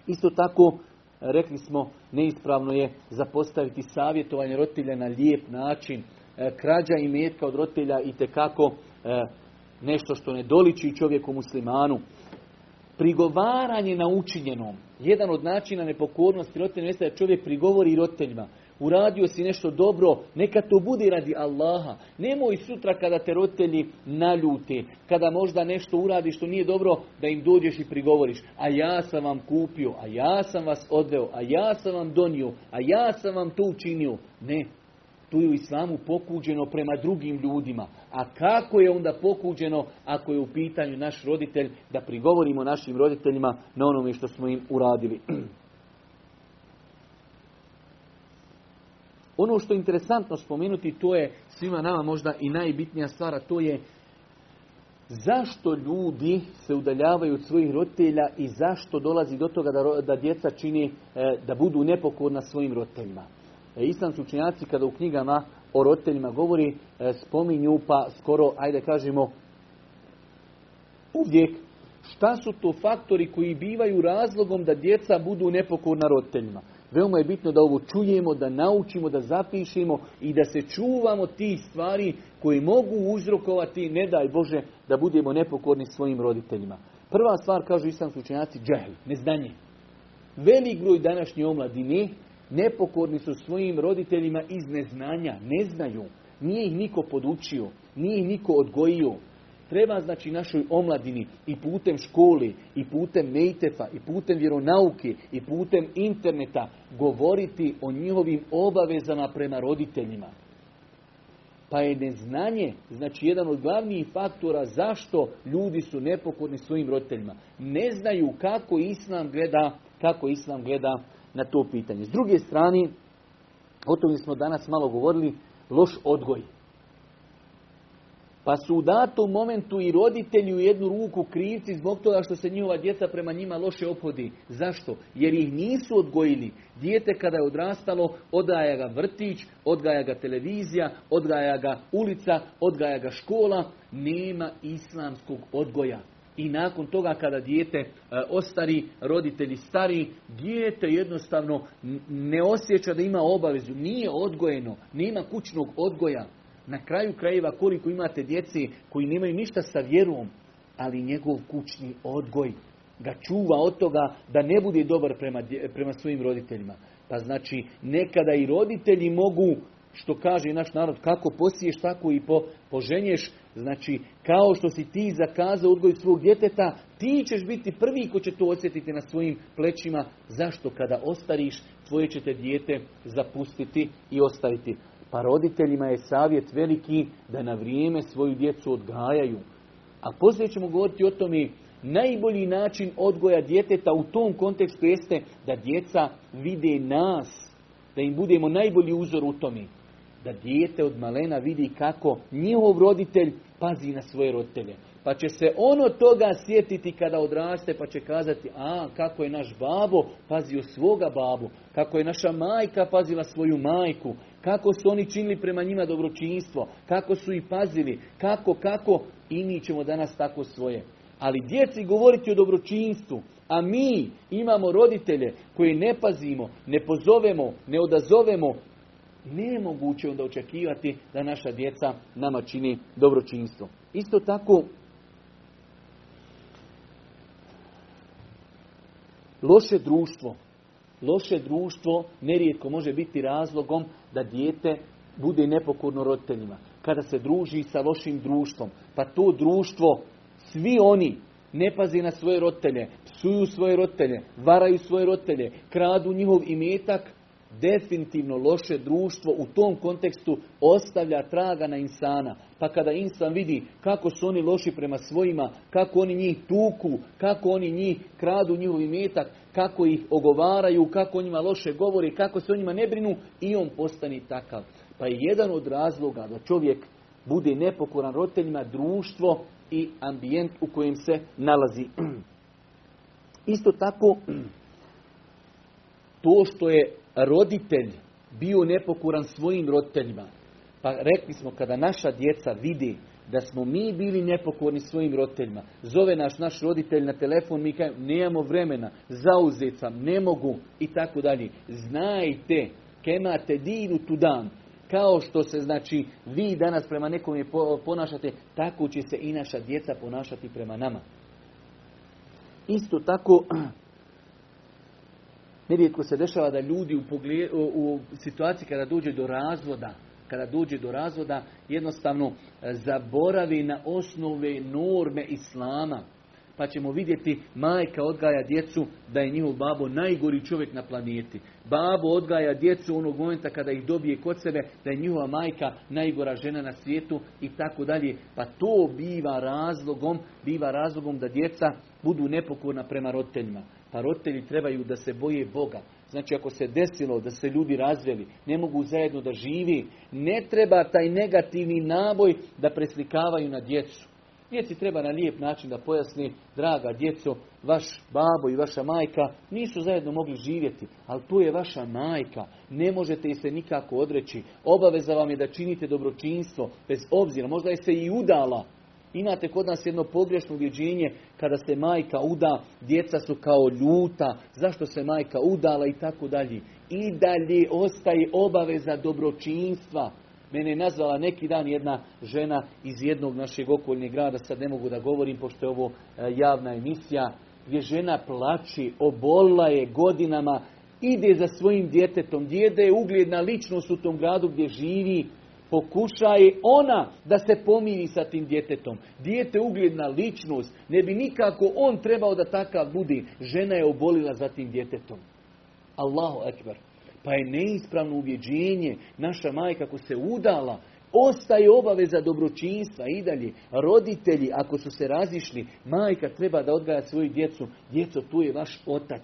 Isto tako, rekli smo, neispravno je zapostaviti savjetovanje roditelja na lijep način. E, krađa i metka od roditelja i tekako e, nešto što ne doliči čovjeku muslimanu. Prigovaranje na učinjenom. Jedan od načina nepokornosti roditelja jeste da čovjek prigovori roditeljima. Uradio si nešto dobro, neka to bude radi Allaha. Nemoj sutra kada te roditelji naljute, kada možda nešto uradi što nije dobro, da im dođeš i prigovoriš. A ja sam vam kupio, a ja sam vas odveo, a ja sam vam donio, a ja sam vam to učinio. Ne, tu je u islamu pokuđeno prema drugim ljudima. A kako je onda pokuđeno ako je u pitanju naš roditelj da prigovorimo našim roditeljima na onome što smo im uradili. Ono što je interesantno spomenuti, to je svima nama možda i najbitnija stvar, to je zašto ljudi se udaljavaju od svojih roditelja i zašto dolazi do toga da, da djeca čini e, da budu nepokorna svojim roditeljima. E, islamski učenjaci kada u knjigama o roditeljima govori, e, spominju pa skoro, ajde kažemo, uvijek šta su to faktori koji bivaju razlogom da djeca budu nepokorna roditeljima. Veoma je bitno da ovo čujemo, da naučimo, da zapišemo i da se čuvamo tih stvari koji mogu uzrokovati, ne daj Bože, da budemo nepokorni svojim roditeljima. Prva stvar, kažu islamski učenjaci, džehl, neznanje. Velik broj današnje omladine Nepokorni su svojim roditeljima iz neznanja, ne znaju. Nije ih niko podučio, nije ih niko odgojio. Treba znači našoj omladini i putem škole, i putem mejtefa, i putem vjeronauke, i putem interneta govoriti o njihovim obavezama prema roditeljima. Pa je neznanje, znači jedan od glavnijih faktora zašto ljudi su nepokorni svojim roditeljima. Ne znaju kako Islam gleda, kako Islam gleda na to pitanje. S druge strane, o tome smo danas malo govorili, loš odgoj. Pa su u datom momentu i roditelji u jednu ruku krivci zbog toga što se njihova djeca prema njima loše ophodi. Zašto? Jer ih nisu odgojili. Dijete kada je odrastalo, odgaja ga vrtić, odgaja ga televizija, odgaja ga ulica, odgaja ga škola. Nema islamskog odgoja. I nakon toga kada dijete e, ostari, roditelji stari, dijete jednostavno ne osjeća da ima obavezu, nije odgojeno, nema kućnog odgoja. Na kraju krajeva koliko imate djeci koji nemaju ništa sa vjerom, ali njegov kućni odgoj ga čuva od toga da ne bude dobar prema, prema svojim roditeljima. Pa znači nekada i roditelji mogu što kaže naš narod, kako posiješ, tako i po, poženješ. Znači, kao što si ti zakazao odgoj svog djeteta, ti ćeš biti prvi ko će to osjetiti na svojim plećima. Zašto? Kada ostariš, tvoje će te dijete zapustiti i ostaviti. Pa roditeljima je savjet veliki da na vrijeme svoju djecu odgajaju. A poslije ćemo govoriti o tome najbolji način odgoja djeteta u tom kontekstu jeste da djeca vide nas, da im budemo najbolji uzor u tome da dijete od malena vidi kako njihov roditelj pazi na svoje roditelje. Pa će se ono toga sjetiti kada odraste, pa će kazati, a kako je naš babo pazio svoga babu, kako je naša majka pazila svoju majku, kako su oni činili prema njima dobročinstvo, kako su ih pazili, kako, kako, i mi ćemo danas tako svoje. Ali djeci govoriti o dobročinstvu, a mi imamo roditelje koji ne pazimo, ne pozovemo, ne odazovemo, nemoguće onda očekivati da naša djeca nama čini dobročinstvo. Isto tako, loše društvo, loše društvo nerijetko može biti razlogom da dijete bude nepokorno roditeljima. Kada se druži sa lošim društvom, pa to društvo, svi oni ne pazi na svoje roditelje, psuju svoje roditelje, varaju svoje roditelje, kradu njihov imetak, definitivno loše društvo u tom kontekstu ostavlja traga na insana. Pa kada insan vidi kako su oni loši prema svojima, kako oni njih tuku, kako oni njih kradu njihov metak, kako ih ogovaraju, kako o njima loše govori, kako se o njima ne brinu, i on postani takav. Pa je jedan od razloga da čovjek bude nepokoran roditeljima društvo i ambijent u kojem se nalazi. Isto tako, to što je roditelj bio nepokuran svojim roditeljima, pa rekli smo kada naša djeca vidi da smo mi bili nepokorni svojim roditeljima, zove naš naš roditelj na telefon, mi kažemo nemamo vremena, zauzet sam, ne mogu i tako dalje. Znajte, kemate divu tu dan, kao što se znači vi danas prema nekom ponašate, tako će se i naša djeca ponašati prema nama. Isto tako, Nerijetko se dešava da ljudi u, u situaciji kada dođe do razvoda, kada dođe do razvoda, jednostavno e, zaboravi na osnove norme Islama. Pa ćemo vidjeti majka odgaja djecu da je njihov babo najgori čovjek na planeti. Babo odgaja djecu onog momenta kada ih dobije kod sebe da je njihova majka najgora žena na svijetu i tako dalje. Pa to biva razlogom, biva razlogom da djeca budu nepokorna prema roditeljima. Pa roditelji trebaju da se boje Boga. Znači ako se desilo da se ljudi razveli, ne mogu zajedno da živi, ne treba taj negativni naboj da preslikavaju na djecu. Djeci treba na lijep način da pojasni, draga djeco, vaš babo i vaša majka nisu zajedno mogli živjeti, ali tu je vaša majka, ne možete je se nikako odreći. Obaveza vam je da činite dobročinstvo, bez obzira, možda je se i udala, Imate kod nas jedno pogrešno uvjeđenje kada se majka uda, djeca su kao ljuta, zašto se majka udala i tako dalje. I dalje ostaje obaveza dobročinstva. Mene je nazvala neki dan jedna žena iz jednog našeg okoljnjeg grada, sad ne mogu da govorim pošto je ovo e, javna emisija, gdje žena plaći, obolila je godinama, ide za svojim djetetom, djede je ugledna ličnost u tom gradu gdje živi, pokušaje ona da se pomiri sa tim djetetom. Dijete ugledna ličnost, ne bi nikako on trebao da takav budi. Žena je obolila za tim djetetom. Allahu ekber. Pa je neispravno uvjeđenje, naša majka ako se udala, ostaje obaveza dobročinstva i dalje. Roditelji, ako su se razišli, majka treba da odgaja svoju djecu. Djeco, tu je vaš otac.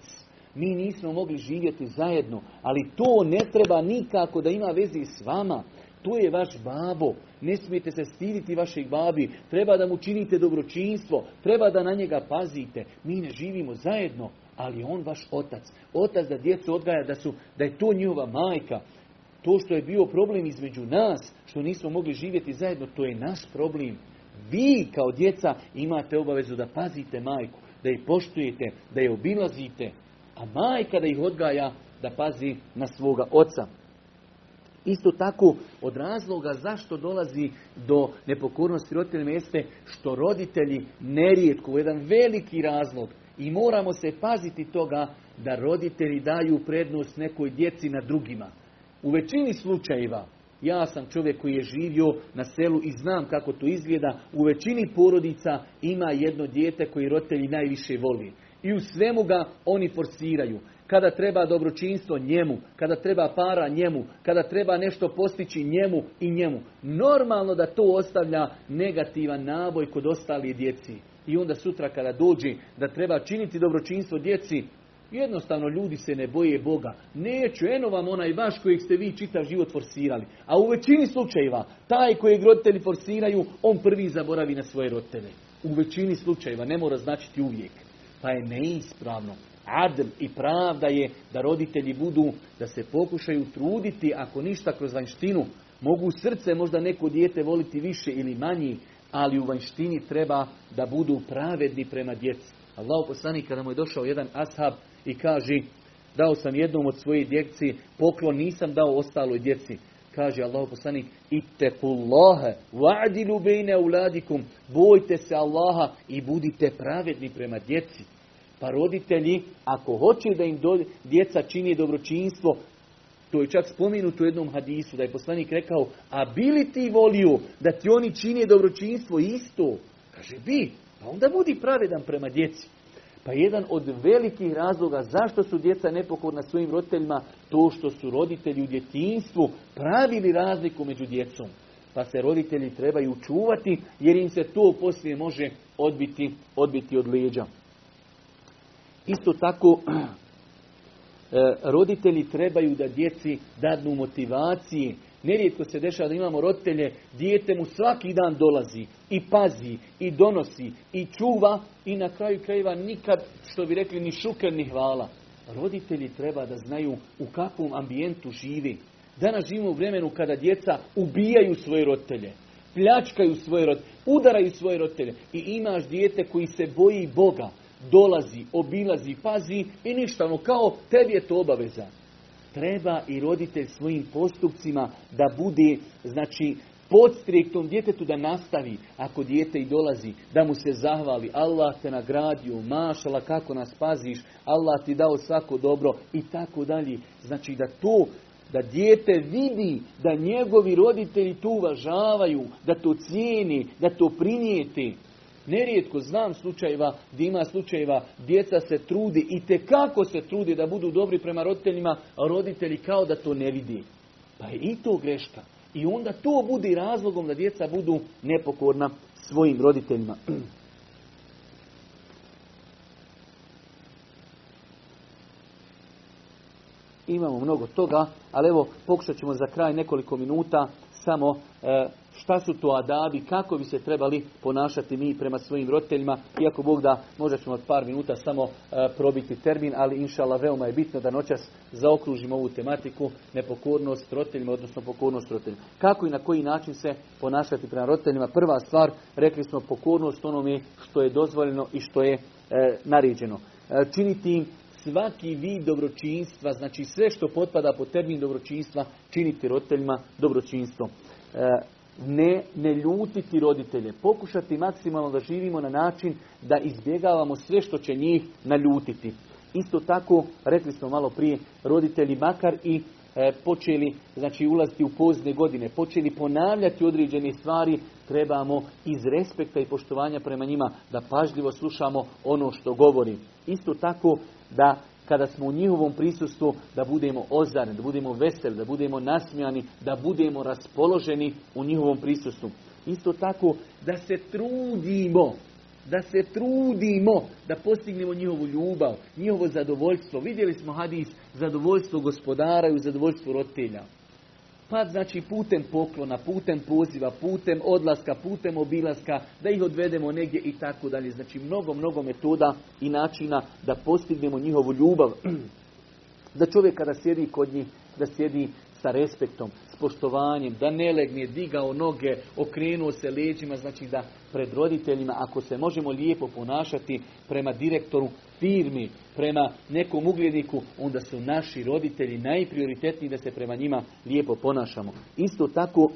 Mi nismo mogli živjeti zajedno, ali to ne treba nikako da ima vezi s vama. To je vaš babo. Ne smijete se stiditi vašeg babi. Treba da mu činite dobročinstvo. Treba da na njega pazite. Mi ne živimo zajedno, ali on vaš otac. Otac da djecu odgaja da, su, da je to njihova majka. To što je bio problem između nas, što nismo mogli živjeti zajedno, to je naš problem. Vi kao djeca imate obavezu da pazite majku, da je poštujete, da je obilazite, a majka da ih odgaja da pazi na svoga oca. Isto tako, od razloga zašto dolazi do nepokornosti roditeljima jeste što roditelji nerijetko, jedan veliki razlog, i moramo se paziti toga da roditelji daju prednost nekoj djeci na drugima. U većini slučajeva, ja sam čovjek koji je živio na selu i znam kako to izgleda, u većini porodica ima jedno dijete koji roditelji najviše voli. I u svemu ga oni forsiraju. Kada treba dobročinstvo njemu, kada treba para njemu, kada treba nešto postići njemu i njemu. Normalno da to ostavlja negativan naboj kod ostalih djeci. I onda sutra kada dođe da treba činiti dobročinstvo djeci, jednostavno ljudi se ne boje Boga. Neću, eno vam onaj vaš kojeg ste vi čitav život forsirali. A u većini slučajeva, taj kojeg roditelji forsiraju, on prvi zaboravi na svoje roditelje. U većini slučajeva, ne mora značiti uvijek. Pa je neispravno. Adl i pravda je da roditelji budu, da se pokušaju truditi, ako ništa kroz vanjštinu, mogu srce možda neko dijete voliti više ili manji, ali u vanjštini treba da budu pravedni prema djeci. Allah poslanik kada mu je došao jedan ashab i kaže dao sam jednom od svojih djeci poklon, nisam dao ostaloj djeci. Kaže Allah poslanik Ittekullaha wa'dilu bejne uladikum bojte se Allaha i budite pravedni prema djeci. Pa roditelji, ako hoće da im djeca čini dobročinstvo, to je čak spomenuto u jednom hadisu, da je poslanik rekao, a bili ti volio da ti oni čine dobročinstvo isto? Kaže, bi, pa onda budi pravedan prema djeci. Pa jedan od velikih razloga zašto su djeca nepokorna svojim roditeljima, to što su roditelji u djetinstvu pravili razliku među djecom. Pa se roditelji trebaju čuvati jer im se to poslije može odbiti, odbiti od leđa. Isto tako, e, roditelji trebaju da djeci dadnu motivacije. Nerijetko se dešava da imamo roditelje, dijete mu svaki dan dolazi i pazi i donosi i čuva i na kraju krajeva nikad, što bi rekli, ni šuker ni hvala. Roditelji treba da znaju u kakvom ambijentu živi. Danas živimo u vremenu kada djeca ubijaju svoje roditelje, pljačkaju svoje roditelje, udaraju svoje roditelje i imaš dijete koji se boji Boga, dolazi, obilazi, pazi i ništa, ono kao tebi je to obaveza. Treba i roditelj svojim postupcima da bude, znači, podstrijek tom djetetu da nastavi, ako dijete i dolazi, da mu se zahvali, Allah te nagradio, mašala kako nas paziš, Allah ti dao svako dobro i tako dalje. Znači da to, da dijete vidi da njegovi roditelji to uvažavaju, da to cijeni, da to primijeti. Nerijetko znam slučajeva gdje ima slučajeva djeca se trudi i te kako se trudi da budu dobri prema roditeljima, a roditelji kao da to ne vidi. Pa je i to greška. I onda to bude razlogom da djeca budu nepokorna svojim roditeljima. Imamo mnogo toga, ali evo pokušat ćemo za kraj nekoliko minuta samo e, šta su to adabi, kako bi se trebali ponašati mi prema svojim roditeljima. Iako Bog da, možda ćemo od par minuta samo e, probiti termin, ali inšala veoma je bitno da noćas zaokružimo ovu tematiku, nepokornost roditeljima, odnosno pokornost roditeljima. Kako i na koji način se ponašati prema roditeljima? Prva stvar, rekli smo pokornost onome što je dozvoljeno i što je e, naređeno. E, činiti im svaki vid dobročinstva, znači sve što potpada pod termin dobročinstva, činiti roditeljima dobročinstvo. Ne, ne ljutiti roditelje, pokušati maksimalno da živimo na način da izbjegavamo sve što će njih naljutiti. Isto tako, rekli smo malo prije, roditelji makar i e, počeli znači ulaziti u pozne godine, počeli ponavljati određene stvari, trebamo iz respekta i poštovanja prema njima da pažljivo slušamo ono što govori. Isto tako da kada smo u njihovom prisustvu da budemo ozarni, da budemo veseli, da budemo nasmijani, da budemo raspoloženi u njihovom prisustvu. Isto tako da se trudimo, da se trudimo da postignemo njihovu ljubav, njihovo zadovoljstvo. Vidjeli smo hadis zadovoljstvo gospodara i zadovoljstvo roditelja. Pa znači putem poklona, putem poziva, putem odlaska, putem obilaska, da ih odvedemo negdje i tako dalje. Znači mnogo, mnogo metoda i načina da postignemo njihovu ljubav. Da čovjek kada sjedi kod njih, da sjedi sa respektom, s poštovanjem, da ne legne, digao noge, okrenuo se leđima, znači da pred roditeljima, ako se možemo lijepo ponašati prema direktoru firmi, prema nekom ugledniku, onda su naši roditelji najprioritetniji da se prema njima lijepo ponašamo. Isto tako,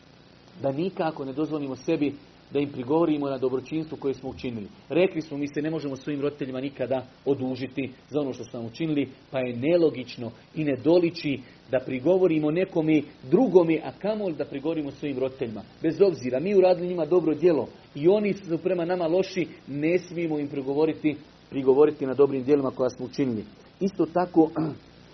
da nikako ne dozvolimo sebi da im prigovorimo na dobročinstvo koje smo učinili. Rekli smo mi se ne možemo svojim roditeljima nikada odužiti za ono što smo učinili, pa je nelogično i nedoliči da prigovorimo nekome drugome, a kamoli da prigovorimo svojim roditeljima. Bez obzira, mi uradili njima dobro djelo i oni su prema nama loši, ne smijemo im prigovoriti, prigovoriti na dobrim djelima koja smo učinili. Isto tako,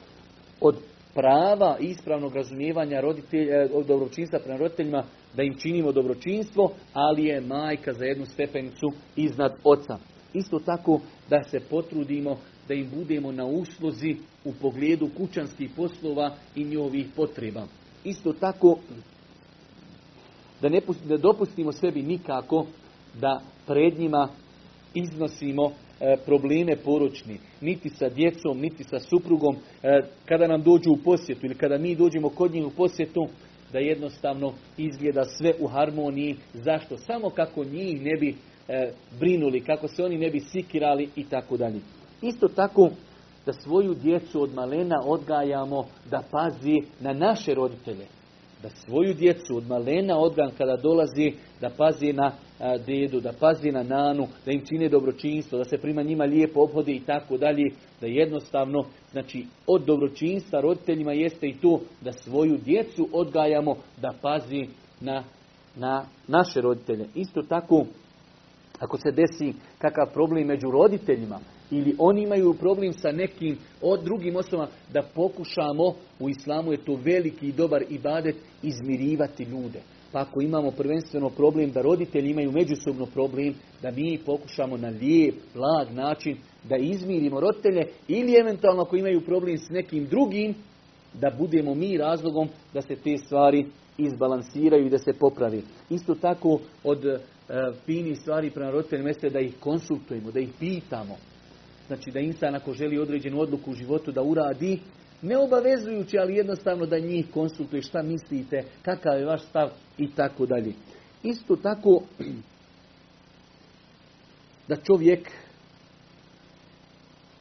od prava ispravnog razumijevanja roditelja, dobročinstva prema roditeljima da im činimo dobročinstvo, ali je majka za jednu stepenicu iznad oca. Isto tako da se potrudimo da im budemo na usluzi u pogledu kućanskih poslova i njihovih potreba. Isto tako da ne da dopustimo sebi nikako da pred njima iznosimo e, probleme poročni, niti sa djecom, niti sa suprugom, e, kada nam dođu u posjetu ili kada mi dođemo kod njih u posjetu, da jednostavno izgleda sve u harmoniji. Zašto? Samo kako njih ne bi e, brinuli, kako se oni ne bi sikirali i tako dalje. Isto tako da svoju djecu od malena odgajamo da pazi na naše roditelje. Da svoju djecu od malena odgajam kada dolazi da pazi na a, dedu, da pazi na nanu, da im čine dobročinstvo, da se prima njima lijepo obhode i tako dalje. Da jednostavno, znači od dobročinstva roditeljima jeste i to da svoju djecu odgajamo da pazi na, na naše roditelje. Isto tako, ako se desi kakav problem među roditeljima, ili oni imaju problem sa nekim od drugim osobama, da pokušamo, u islamu je to veliki i dobar ibadet, izmirivati ljude. Pa ako imamo prvenstveno problem da roditelji imaju međusobno problem, da mi pokušamo na lijep, blag način da izmirimo roditelje ili eventualno ako imaju problem s nekim drugim, da budemo mi razlogom da se te stvari izbalansiraju i da se popravi. Isto tako od e, finih stvari prema roditeljima jeste da ih konsultujemo, da ih pitamo. Znači da insan ako želi određenu odluku u životu da uradi, ne obavezujući, ali jednostavno da njih konsultuje šta mislite, kakav je vaš stav i tako dalje. Isto tako da čovjek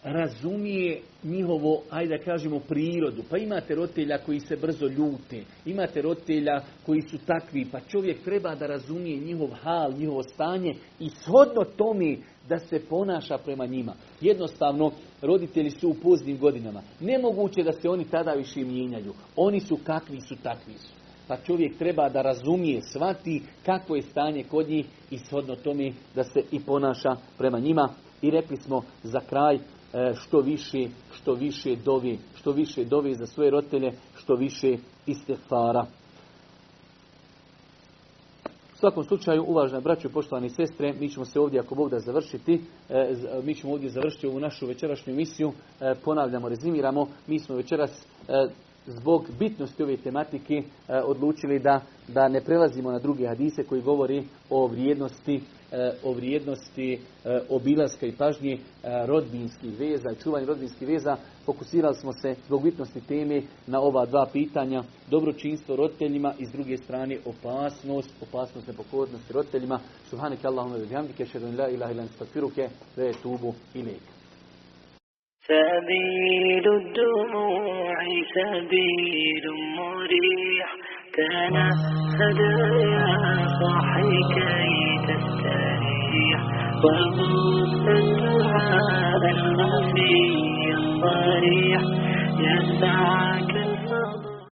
razumije njihovo, ajde da kažemo, prirodu. Pa imate roditelja koji se brzo ljute, imate roditelja koji su takvi, pa čovjek treba da razumije njihov hal, njihovo stanje i shodno tome da se ponaša prema njima. Jednostavno, roditelji su u poznim godinama. Nemoguće da se oni tada više mijenjaju. Oni su kakvi su, takvi su. Pa čovjek treba da razumije, svati kakvo je stanje kod njih i shodno tome da se i ponaša prema njima. I rekli smo za kraj, što više, što više dovi, što više dovi za svoje roditelje, što više istefara. U svakom slučaju, uvažena braćo i poštovani sestre, mi ćemo se ovdje, ako Bog da završiti, mi ćemo ovdje završiti ovu našu večerašnju emisiju, ponavljamo, rezimiramo, mi smo večeras zbog bitnosti ove tematike odlučili da, da ne prelazimo na druge hadise koji govori o vrijednosti o vrijednosti obilaska i pažnje rodbinskih veza i čuvanje rodbinskih veza. Fokusirali smo se zbog bitnosti teme na ova dva pitanja. Dobročinstvo roditeljima i s druge strane opasnost, opasnost nepokornosti roditeljima. Subhanak Allahumma bihamdike, šedu la ilaha illa anta ve tubu ilaik. سبيل الدموع سبيل مريح. تنهد يا صاحي كي تستريح. وغص الدعاء الخفي الصريح يسعك